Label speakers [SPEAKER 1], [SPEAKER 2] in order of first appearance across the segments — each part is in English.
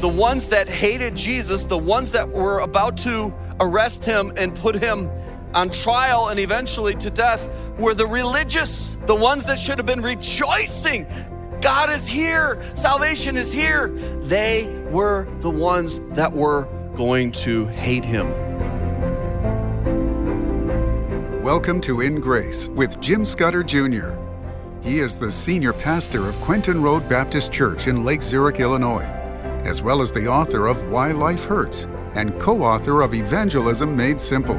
[SPEAKER 1] the ones that hated Jesus, the ones that were about to arrest him and put him on trial and eventually to death, were the religious, the ones that should have been rejoicing. God is here, salvation is here. They were the ones that were going to hate him.
[SPEAKER 2] Welcome to In Grace with Jim Scudder Jr. He is the senior pastor of Quentin Road Baptist Church in Lake Zurich, Illinois, as well as the author of Why Life Hurts and co author of Evangelism Made Simple.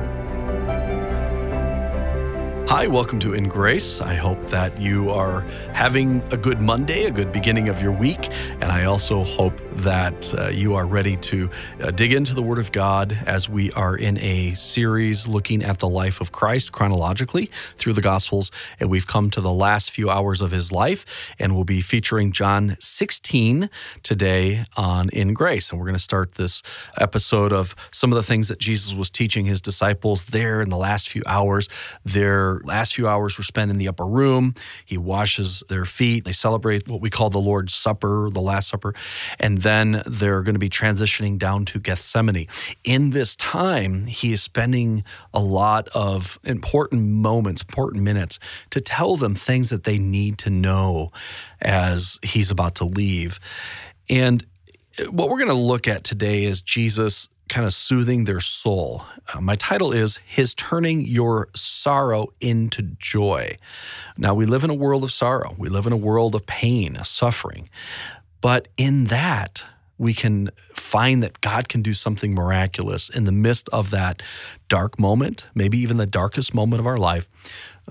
[SPEAKER 1] Hi, welcome to In Grace. I hope that you are having a good Monday, a good beginning of your week. And I also hope that uh, you are ready to uh, dig into the Word of God as we are in a series looking at the life of Christ chronologically through the Gospels. And we've come to the last few hours of his life, and we'll be featuring John 16 today on In Grace. And we're going to start this episode of some of the things that Jesus was teaching his disciples there in the last few hours. Their last few hours were spent in the upper room. He washes their feet. They celebrate what we call the Lord's Supper, the Last Supper. And then they're going to be transitioning down to Gethsemane. In this time, he is spending a lot of important moments, important minutes to tell them things that they need to know as he's about to leave. And what we're going to look at today is Jesus kind of soothing their soul. Uh, my title is His Turning Your Sorrow into Joy. Now, we live in a world of sorrow, we live in a world of pain, suffering. But in that, we can find that God can do something miraculous in the midst of that dark moment, maybe even the darkest moment of our life.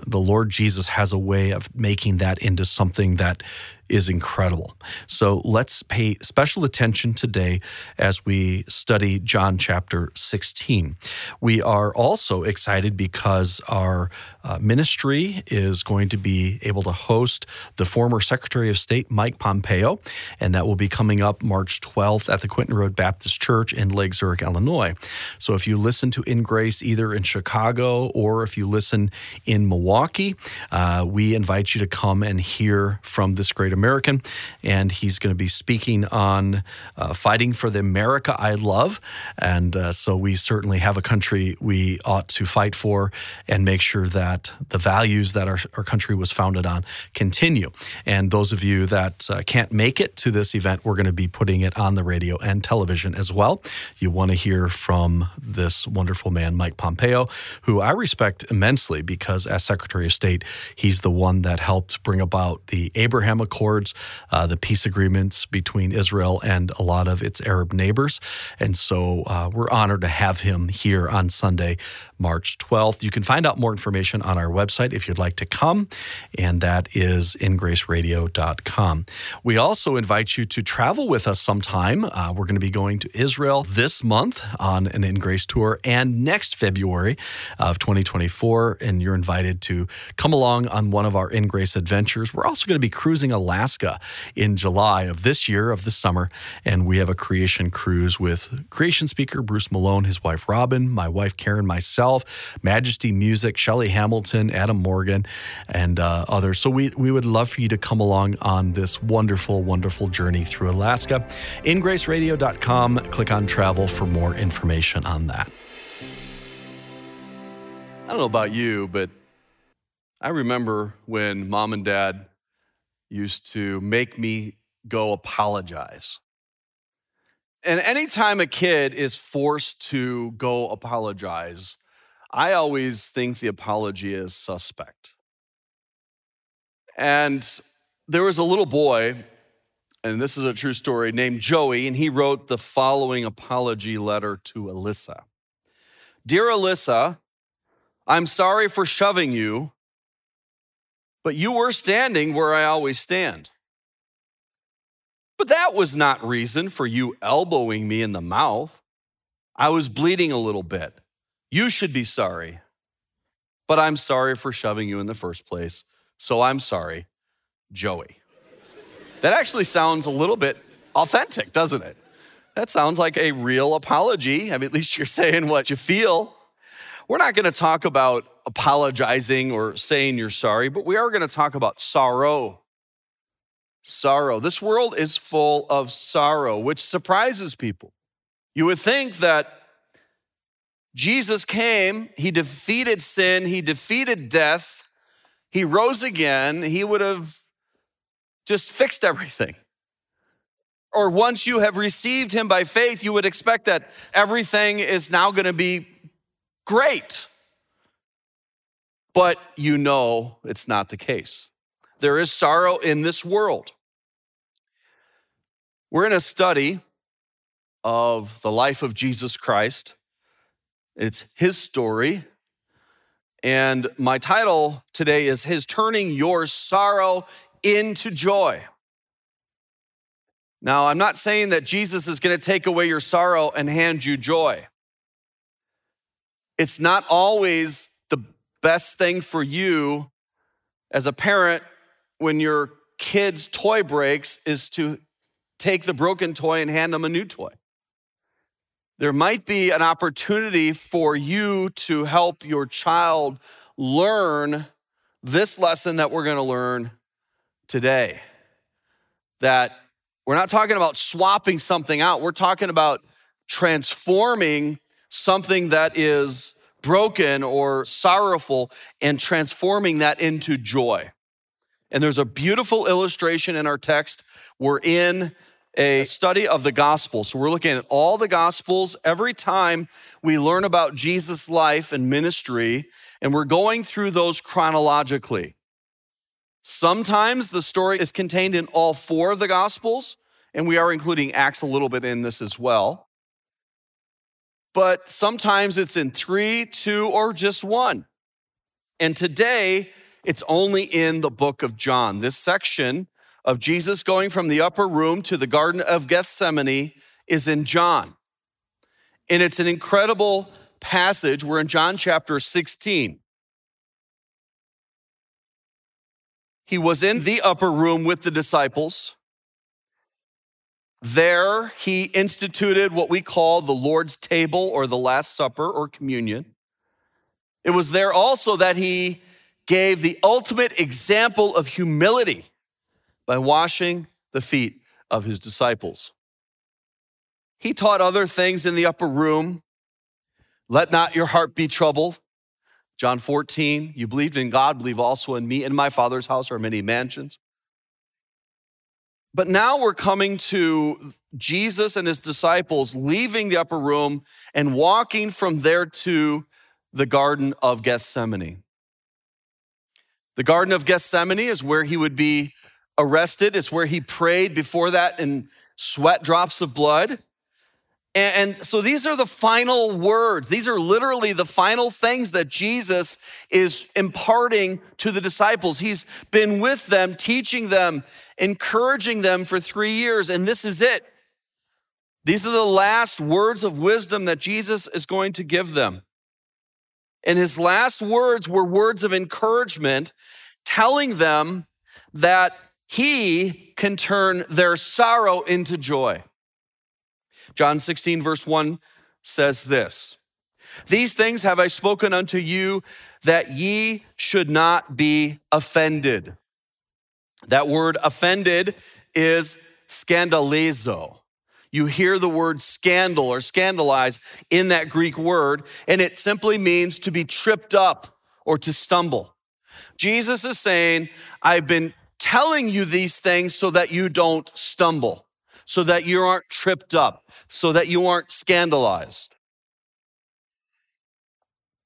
[SPEAKER 1] The Lord Jesus has a way of making that into something that is incredible. So let's pay special attention today as we study John chapter 16. We are also excited because our uh, ministry is going to be able to host the former Secretary of State, Mike Pompeo, and that will be coming up March 12th at the Quentin Road Baptist Church in Lake Zurich, Illinois. So if you listen to In Grace either in Chicago or if you listen in Milwaukee, uh, we invite you to come and hear from this great American. And he's going to be speaking on uh, fighting for the America I love. And uh, so we certainly have a country we ought to fight for and make sure that that the values that our, our country was founded on continue. And those of you that uh, can't make it to this event, we're going to be putting it on the radio and television as well. You want to hear from this wonderful man, Mike Pompeo, who I respect immensely because as Secretary of State, he's the one that helped bring about the Abraham Accords, uh, the peace agreements between Israel and a lot of its Arab neighbors. And so uh, we're honored to have him here on Sunday, March 12th. You can find out more information information on our website if you'd like to come, and that is ingraceradio.com. We also invite you to travel with us sometime. Uh, we're going to be going to Israel this month on an Ingrace tour and next February of 2024, and you're invited to come along on one of our Ingrace adventures. We're also going to be cruising Alaska in July of this year, of this summer, and we have a creation cruise with creation speaker Bruce Malone, his wife Robin, my wife Karen, myself, Majesty Music, Shelly Hamilton. Hamilton, Adam Morgan, and uh, others. So we, we would love for you to come along on this wonderful, wonderful journey through Alaska. InGraceRadio.com, click on travel for more information on that. I don't know about you, but I remember when mom and dad used to make me go apologize. And anytime a kid is forced to go apologize, I always think the apology is suspect. And there was a little boy, and this is a true story, named Joey, and he wrote the following apology letter to Alyssa Dear Alyssa, I'm sorry for shoving you, but you were standing where I always stand. But that was not reason for you elbowing me in the mouth. I was bleeding a little bit. You should be sorry. But I'm sorry for shoving you in the first place. So I'm sorry, Joey. That actually sounds a little bit authentic, doesn't it? That sounds like a real apology. I mean, at least you're saying what you feel. We're not going to talk about apologizing or saying you're sorry, but we are going to talk about sorrow. sorrow. This world is full of sorrow, which surprises people. You would think that Jesus came, he defeated sin, he defeated death, he rose again, he would have just fixed everything. Or once you have received him by faith, you would expect that everything is now going to be great. But you know it's not the case. There is sorrow in this world. We're in a study of the life of Jesus Christ. It's his story. And my title today is His Turning Your Sorrow into Joy. Now, I'm not saying that Jesus is going to take away your sorrow and hand you joy. It's not always the best thing for you as a parent when your kid's toy breaks is to take the broken toy and hand them a new toy. There might be an opportunity for you to help your child learn this lesson that we're going to learn today. That we're not talking about swapping something out, we're talking about transforming something that is broken or sorrowful and transforming that into joy. And there's a beautiful illustration in our text. We're in a study of the gospel. So we're looking at all the gospels. Every time we learn about Jesus' life and ministry, and we're going through those chronologically. Sometimes the story is contained in all four of the gospels, and we are including Acts a little bit in this as well. But sometimes it's in three, two, or just one. And today, it's only in the book of John. This section of Jesus going from the upper room to the Garden of Gethsemane is in John. And it's an incredible passage. We're in John chapter 16. He was in the upper room with the disciples. There, he instituted what we call the Lord's table or the Last Supper or communion. It was there also that he gave the ultimate example of humility by washing the feet of his disciples. He taught other things in the upper room. Let not your heart be troubled. John 14, you believed in God, believe also in me. In my Father's house are many mansions. But now we're coming to Jesus and his disciples leaving the upper room and walking from there to the Garden of Gethsemane. The Garden of Gethsemane is where he would be arrested. It's where he prayed before that in sweat drops of blood. And, so these are the final words. These are literally the final things that Jesus is imparting to the disciples. He's been with them, teaching them, encouraging them for three years, and this is it. These are the last words of wisdom that Jesus is going to give them. And his last words were words of encouragement, telling them that he can turn their sorrow into joy. John 16, verse 1 says this These things have I spoken unto you that ye should not be offended. That word offended is scandalizo. You hear the word scandal or scandalize in that Greek word, and it simply means to be tripped up or to stumble. Jesus is saying, I've been telling you these things so that you don't stumble, so that you aren't tripped up, so that you aren't scandalized.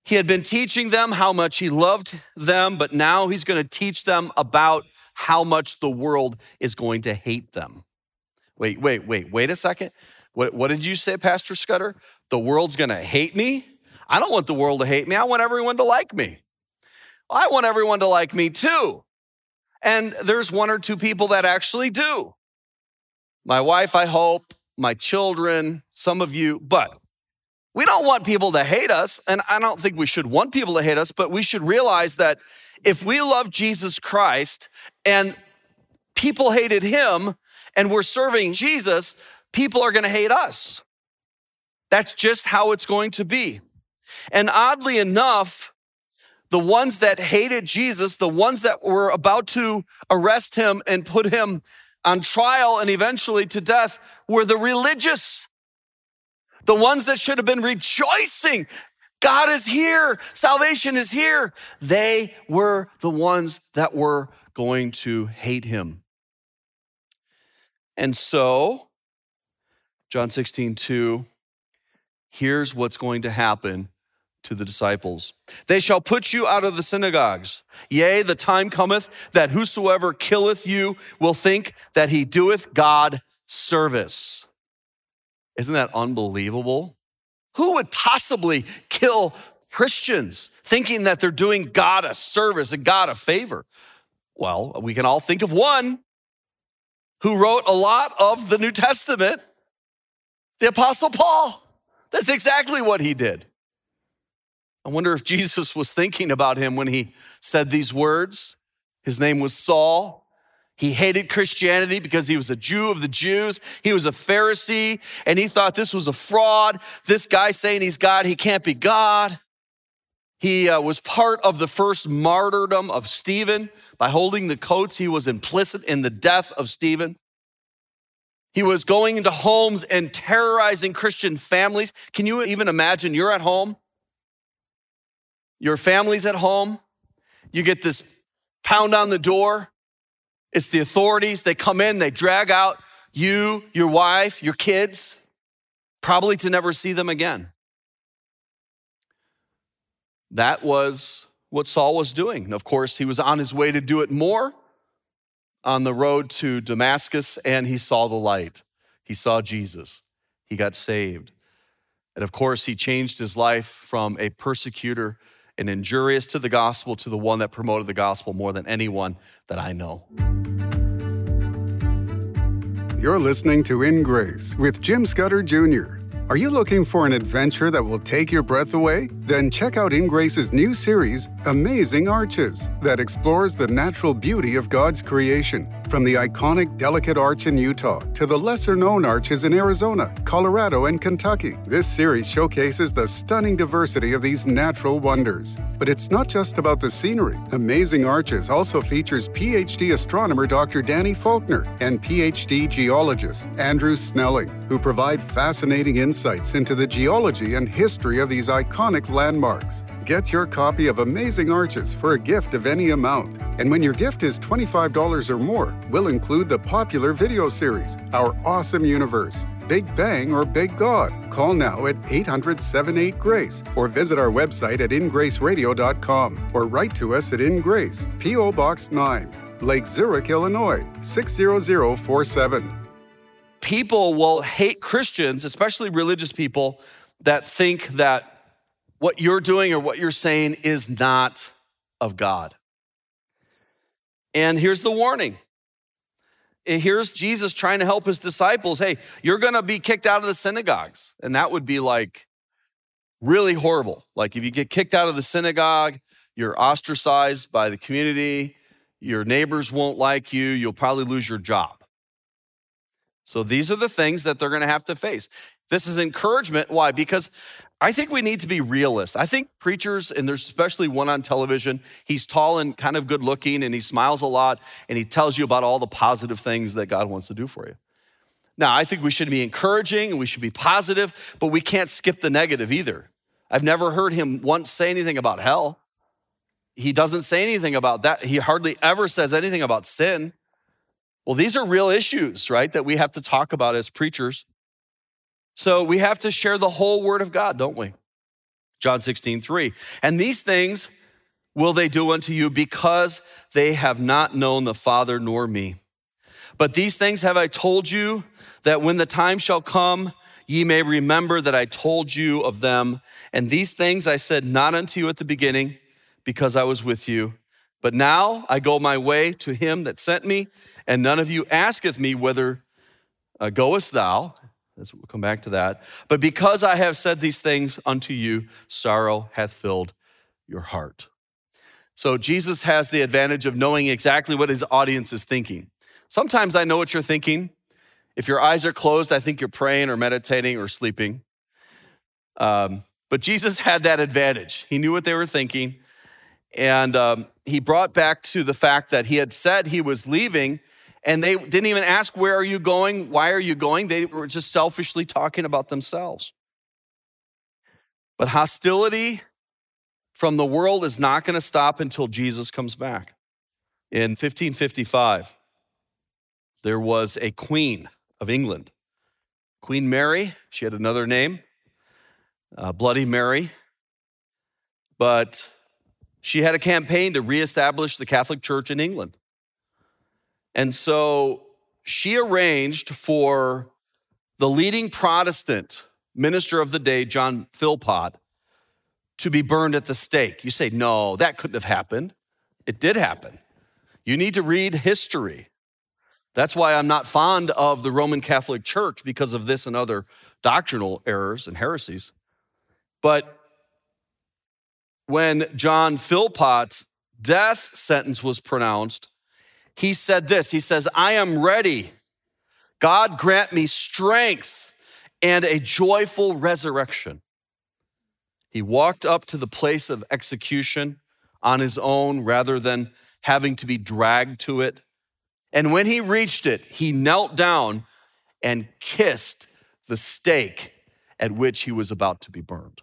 [SPEAKER 1] He had been teaching them how much he loved them, but now he's going to teach them about how much the world is going to hate them. Wait, wait, wait, wait a second. What, what did you say, Pastor Scudder? The world's going to hate me? I don't want the world to hate me. I want everyone to like me. I want everyone to like me too. And there's one or two people that actually do. My wife, I hope, my children, some of you, but we don't want people to hate us. And I don't think we should want people to hate us, but we should realize that if we love Jesus Christ and people hated him and we're serving Jesus, people are going to hate us. That's just how it's going to be. And oddly enough, the ones that hated Jesus, the ones that were about to arrest him and put him on trial and eventually to death were the religious, the ones that should have been rejoicing. God is here, salvation is here. They were the ones that were going to hate him. And so, John 16, 2, here's what's going to happen to the disciples. They shall put you out of the synagogues. Yea, the time cometh that whosoever killeth you will think that he doeth God service. Isn't that unbelievable? Who would possibly kill Christians thinking that they're doing God a service and God a favor? Well, we can all think of one who wrote a lot of the New Testament, the Apostle Paul. That's exactly what he did. I wonder if Jesus was thinking about him when he said these words. His name was Saul. He hated Christianity because he was a Jew of the Jews. He was a Pharisee and he thought this was a fraud. This guy saying he's God, he can't be God. He uh, was part of the first martyrdom of Stephen. By holding the coats, he was implicit in the death of Stephen. He was going into homes and terrorizing Christian families. Can you even imagine you're at home your family's at home. You get this pound on the door. It's the authorities. They come in, they drag out you, your wife, your kids, probably to never see them again. That was what Saul was doing. Of course, he was on his way to do it more on the road to Damascus, and he saw the light. He saw Jesus. He got saved. And of course, he changed his life from a persecutor and injurious to the gospel to the one that promoted the gospel more than anyone that I know.
[SPEAKER 2] You're listening to In Grace with Jim Scudder Jr. Are you looking for an adventure that will take your breath away? Then check out In Grace's new series, Amazing Arches, that explores the natural beauty of God's creation. From the iconic Delicate Arch in Utah to the lesser known arches in Arizona, Colorado, and Kentucky, this series showcases the stunning diversity of these natural wonders. But it's not just about the scenery. Amazing Arches also features PhD astronomer Dr. Danny Faulkner and PhD geologist Andrew Snelling, who provide fascinating insights into the geology and history of these iconic landmarks. Get your copy of Amazing Arches for a gift of any amount. And when your gift is $25 or more, we'll include the popular video series, Our Awesome Universe. Big Bang or Big God. Call now at 800 78 Grace or visit our website at ingraceradio.com or write to us at InGrace, P.O. Box 9, Lake Zurich, Illinois 60047.
[SPEAKER 1] People will hate Christians, especially religious people, that think that what you're doing or what you're saying is not of God. And here's the warning here's Jesus trying to help his disciples. Hey, you're going to be kicked out of the synagogues. And that would be like really horrible. Like if you get kicked out of the synagogue, you're ostracized by the community, your neighbors won't like you, you'll probably lose your job. So these are the things that they're going to have to face. This is encouragement. Why? Because I think we need to be realists. I think preachers, and there's especially one on television, he's tall and kind of good looking and he smiles a lot and he tells you about all the positive things that God wants to do for you. Now, I think we should be encouraging and we should be positive, but we can't skip the negative either. I've never heard him once say anything about hell. He doesn't say anything about that. He hardly ever says anything about sin. Well, these are real issues, right, that we have to talk about as preachers. So we have to share the whole word of God, don't we? John 16, 3. And these things will they do unto you because they have not known the Father nor me. But these things have I told you that when the time shall come, ye may remember that I told you of them. And these things I said not unto you at the beginning because I was with you. But now I go my way to him that sent me, and none of you asketh me, Whither uh, goest thou? That's, we'll come back to that. But because I have said these things unto you, sorrow hath filled your heart. So Jesus has the advantage of knowing exactly what his audience is thinking. Sometimes I know what you're thinking. If your eyes are closed, I think you're praying or meditating or sleeping. Um, but Jesus had that advantage. He knew what they were thinking. And um, he brought back to the fact that he had said he was leaving And they didn't even ask, Where are you going? Why are you going? They were just selfishly talking about themselves. But hostility from the world is not going to stop until Jesus comes back. In 1555, there was a queen of England, Queen Mary. She had another name, uh, Bloody Mary. But she had a campaign to reestablish the Catholic Church in England. And so she arranged for the leading Protestant minister of the day, John Philpot, to be burned at the stake. You say, no, that couldn't have happened. It did happen. You need to read history. That's why I'm not fond of the Roman Catholic Church because of this and other doctrinal errors and heresies. But when John Philpot's death sentence was pronounced, he said this He says, I am ready. God grant me strength and a joyful resurrection. He walked up to the place of execution on his own rather than having to be dragged to it. And when he reached it, he knelt down and kissed the stake at which he was about to be burned.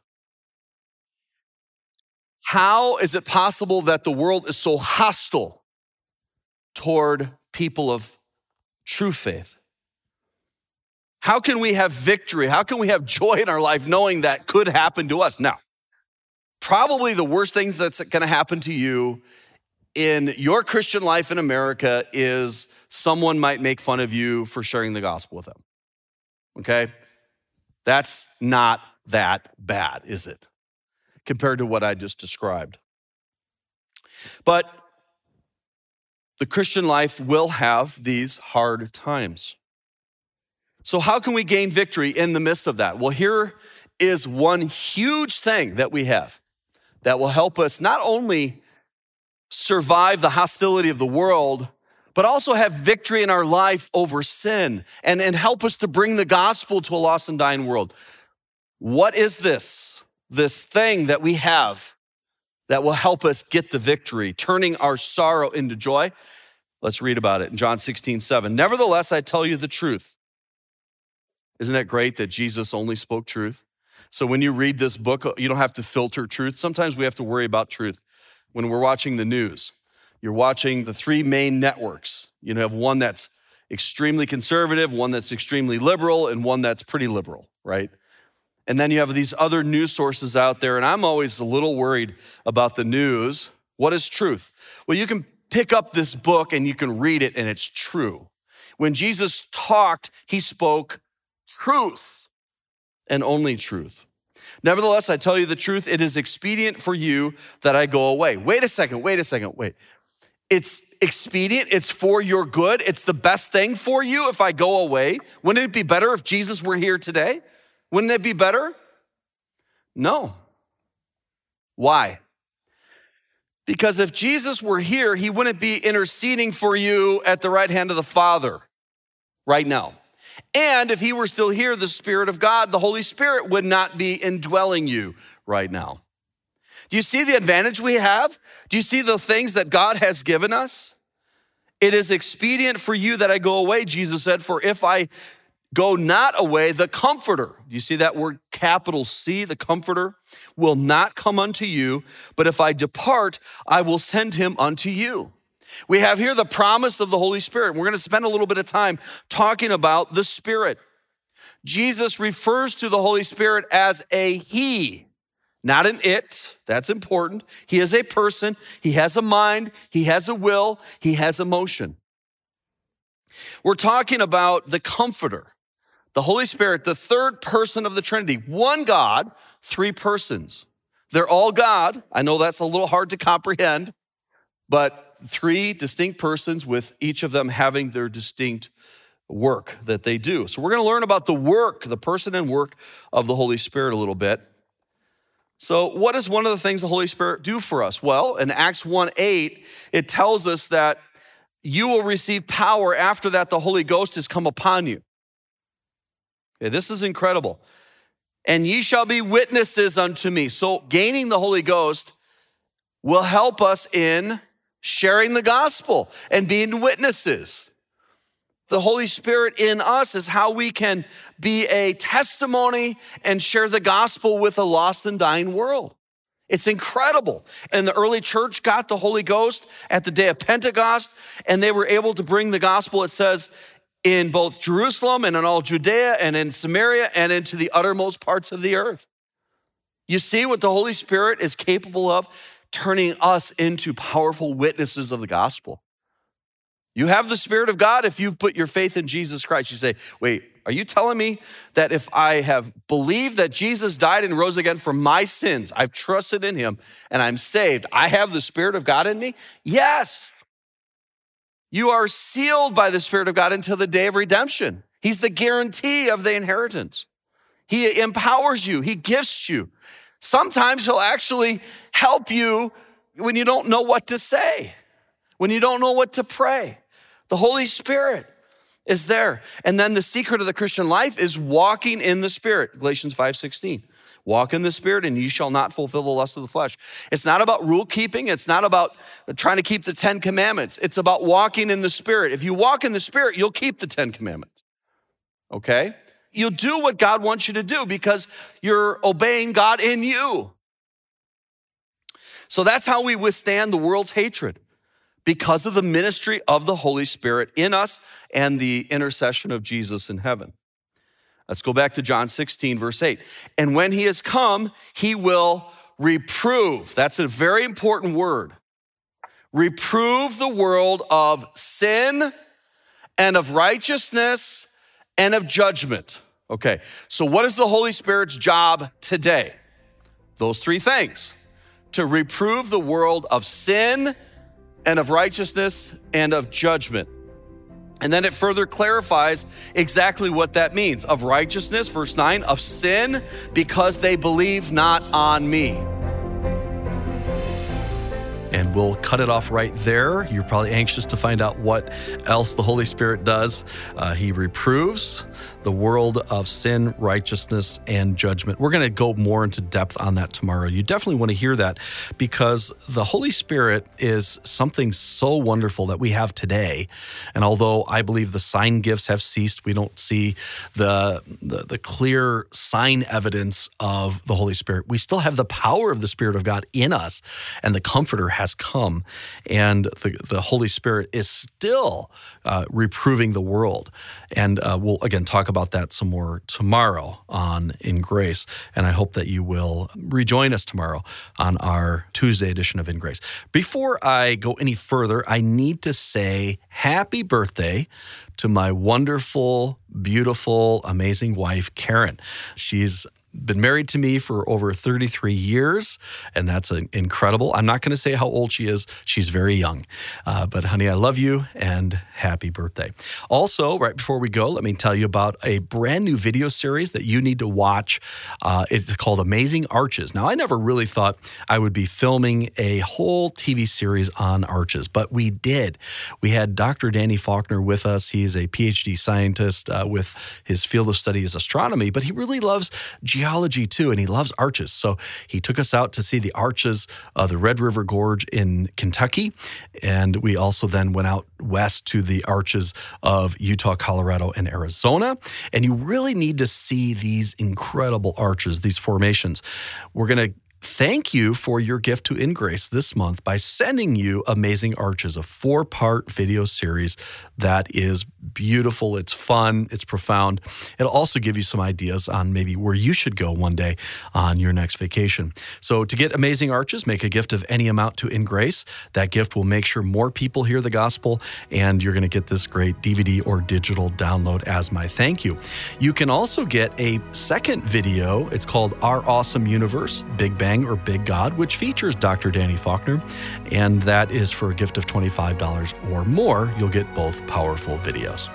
[SPEAKER 1] How is it possible that the world is so hostile toward people of true faith? How can we have victory? How can we have joy in our life knowing that could happen to us? Now, probably the worst thing that's going to happen to you in your Christian life in America is someone might make fun of you for sharing the gospel with them. Okay? That's not that bad, is it? Compared to what I just described. But the Christian life will have these hard times. So, how can we gain victory in the midst of that? Well, here is one huge thing that we have that will help us not only survive the hostility of the world, but also have victory in our life over sin and, and help us to bring the gospel to a lost and dying world. What is this? This thing that we have that will help us get the victory, turning our sorrow into joy. Let's read about it in John 16, 7. Nevertheless, I tell you the truth. Isn't that great that Jesus only spoke truth? So when you read this book, you don't have to filter truth. Sometimes we have to worry about truth when we're watching the news. You're watching the three main networks. You have one that's extremely conservative, one that's extremely liberal, and one that's pretty liberal, right? And then you have these other news sources out there, and I'm always a little worried about the news. What is truth? Well, you can pick up this book and you can read it, and it's true. When Jesus talked, he spoke truth and only truth. Nevertheless, I tell you the truth, it is expedient for you that I go away. Wait a second, wait a second, wait. It's expedient, it's for your good, it's the best thing for you if I go away. Wouldn't it be better if Jesus were here today? Wouldn't it be better? No. Why? Because if Jesus were here, he wouldn't be interceding for you at the right hand of the Father right now. And if he were still here, the Spirit of God, the Holy Spirit, would not be indwelling you right now. Do you see the advantage we have? Do you see the things that God has given us? It is expedient for you that I go away, Jesus said, for if I go not away, the comforter, you see that word capital C, the comforter, will not come unto you, but if I depart, I will send him unto you. We have here the promise of the Holy Spirit. We're going to spend a little bit of time talking about the Spirit. Jesus refers to the Holy Spirit as a He, not an it. That's important. He is a person, He has a mind, He has a will, He has emotion. We're talking about the Comforter, the Holy Spirit, the third person of the Trinity. One God, three persons. They're all God. I know that's a little hard to comprehend, but three distinct persons with each of them having their distinct work that they do. So we're going to learn about the work, the person and work of the Holy Spirit a little bit. So, what is one of the things the Holy Spirit do for us? Well, in Acts 1 8, it tells us that you will receive power after that the Holy Ghost has come upon you. Okay, this is incredible. And ye shall be witnesses unto me. So, gaining the Holy Ghost will help us in sharing the gospel and being witnesses. the Holy Spirit in us is how we can be a testimony and share the gospel with a lost and dying world. It's incredible. And the early church got the Holy Ghost at the day of Pentecost, and they were able to bring the gospel, it says, in both Jerusalem and in all Judea and in Samaria and into the uttermost parts of the earth. You see what the Holy Spirit is capable of? Turning us into powerful witnesses of the gospel. You have the Spirit of God if you've put your faith in Jesus Christ. You say, wait, are you telling me that if I have believed that Jesus died and rose again for my sins, I've trusted in him and I'm saved, I have the Spirit of God in me? Yes. You are sealed by the Spirit of God until the day of redemption. He's the guarantee of the inheritance. He empowers you, He gifts you. Sometimes He'll actually help you when you don't know what to say, when you don't know what to pray. The Holy Spirit is there. And then the secret of the Christian life is walking in the Spirit. Galatians 5:16. Walk in the Spirit, and you shall not fulfill the lust of the flesh. It's not about rule keeping. It's not about trying to keep the Ten Commandments. It's about walking in the Spirit. If you walk in the Spirit, you'll keep the Ten Commandments. Okay? You'll do what God wants you to do because you're obeying God in you. So that's how we withstand the world's hatred because of the ministry of the Holy Spirit in us and the intercession of Jesus in heaven. Let's go back to John 16, verse 8. And when he has come, he will reprove. That's a very important word. Reprove the world of sin and of righteousness and of judgment. Okay, so what is the Holy Spirit's job today? Those three things to reprove the world of sin and of righteousness and of judgment. And then it further clarifies exactly what that means of righteousness, verse 9, of sin, because they believe not on me. And we'll cut it off right there. You're probably anxious to find out what else the Holy Spirit does. Uh, he reproves, the world of sin, righteousness, and judgment. We're going to go more into depth on that tomorrow. You definitely want to hear that because the Holy Spirit is something so wonderful that we have today. And although I believe the sign gifts have ceased, we don't see the, the, the clear sign evidence of the Holy Spirit. We still have the power of the Spirit of God in us, and the Comforter has come. And the, the Holy Spirit is still uh, reproving the world. And uh, we'll again talk about that some more tomorrow on In Grace. And I hope that you will rejoin us tomorrow on our Tuesday edition of In Grace. Before I go any further, I need to say happy birthday to my wonderful, beautiful, amazing wife, Karen. She's been married to me for over 33 years, and that's incredible. I'm not going to say how old she is. She's very young. Uh, but, honey, I love you and happy birthday. Also, right before we go, let me tell you about a brand new video series that you need to watch. Uh, it's called Amazing Arches. Now, I never really thought I would be filming a whole TV series on arches, but we did. We had Dr. Danny Faulkner with us. He's a PhD scientist uh, with his field of study is astronomy, but he really loves geology too, and he loves arches. So he took us out to see the arches of the Red River Gorge in Kentucky. And we also then went out west to the arches of Utah, Colorado, and Arizona. And you really need to see these incredible arches, these formations. We're going to thank you for your gift to InGrace this month by sending you Amazing Arches, a four part video series that is beautiful. It's fun, it's profound. It'll also give you some ideas on maybe where you should go one day on your next vacation. So, to get Amazing Arches, make a gift of any amount to InGrace. That gift will make sure more people hear the gospel, and you're going to get this great DVD or digital download as my thank you. You can also get a second video. It's called Our Awesome Universe Big Bang Bang or Big God, which features Dr. Danny Faulkner, and that is for a gift of $25 or more. You'll get both powerful videos.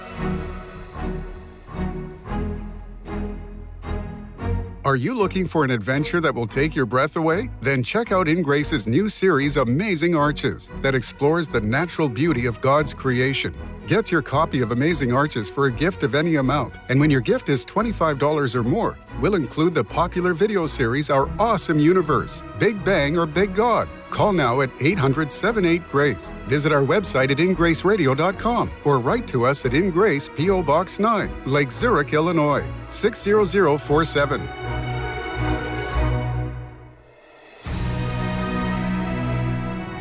[SPEAKER 2] Are you looking for an adventure that will take your breath away? Then check out In Grace's new series, Amazing Arches, that explores the natural beauty of God's creation Get your copy of Amazing Arches for a gift of any amount. And when your gift is $25 or more, we'll include the popular video series Our Awesome Universe Big Bang or Big God. Call now at 800 78 Grace. Visit our website at ingraceradio.com or write to us at In Grace, P.O. Box 9, Lake Zurich, Illinois 60047.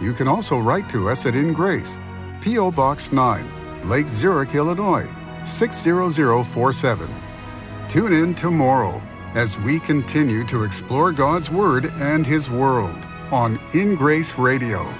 [SPEAKER 2] You can also write to us at In Grace, P.O. Box 9, Lake Zurich, Illinois 60047. Tune in tomorrow as we continue to explore God's Word and His world on In Grace Radio.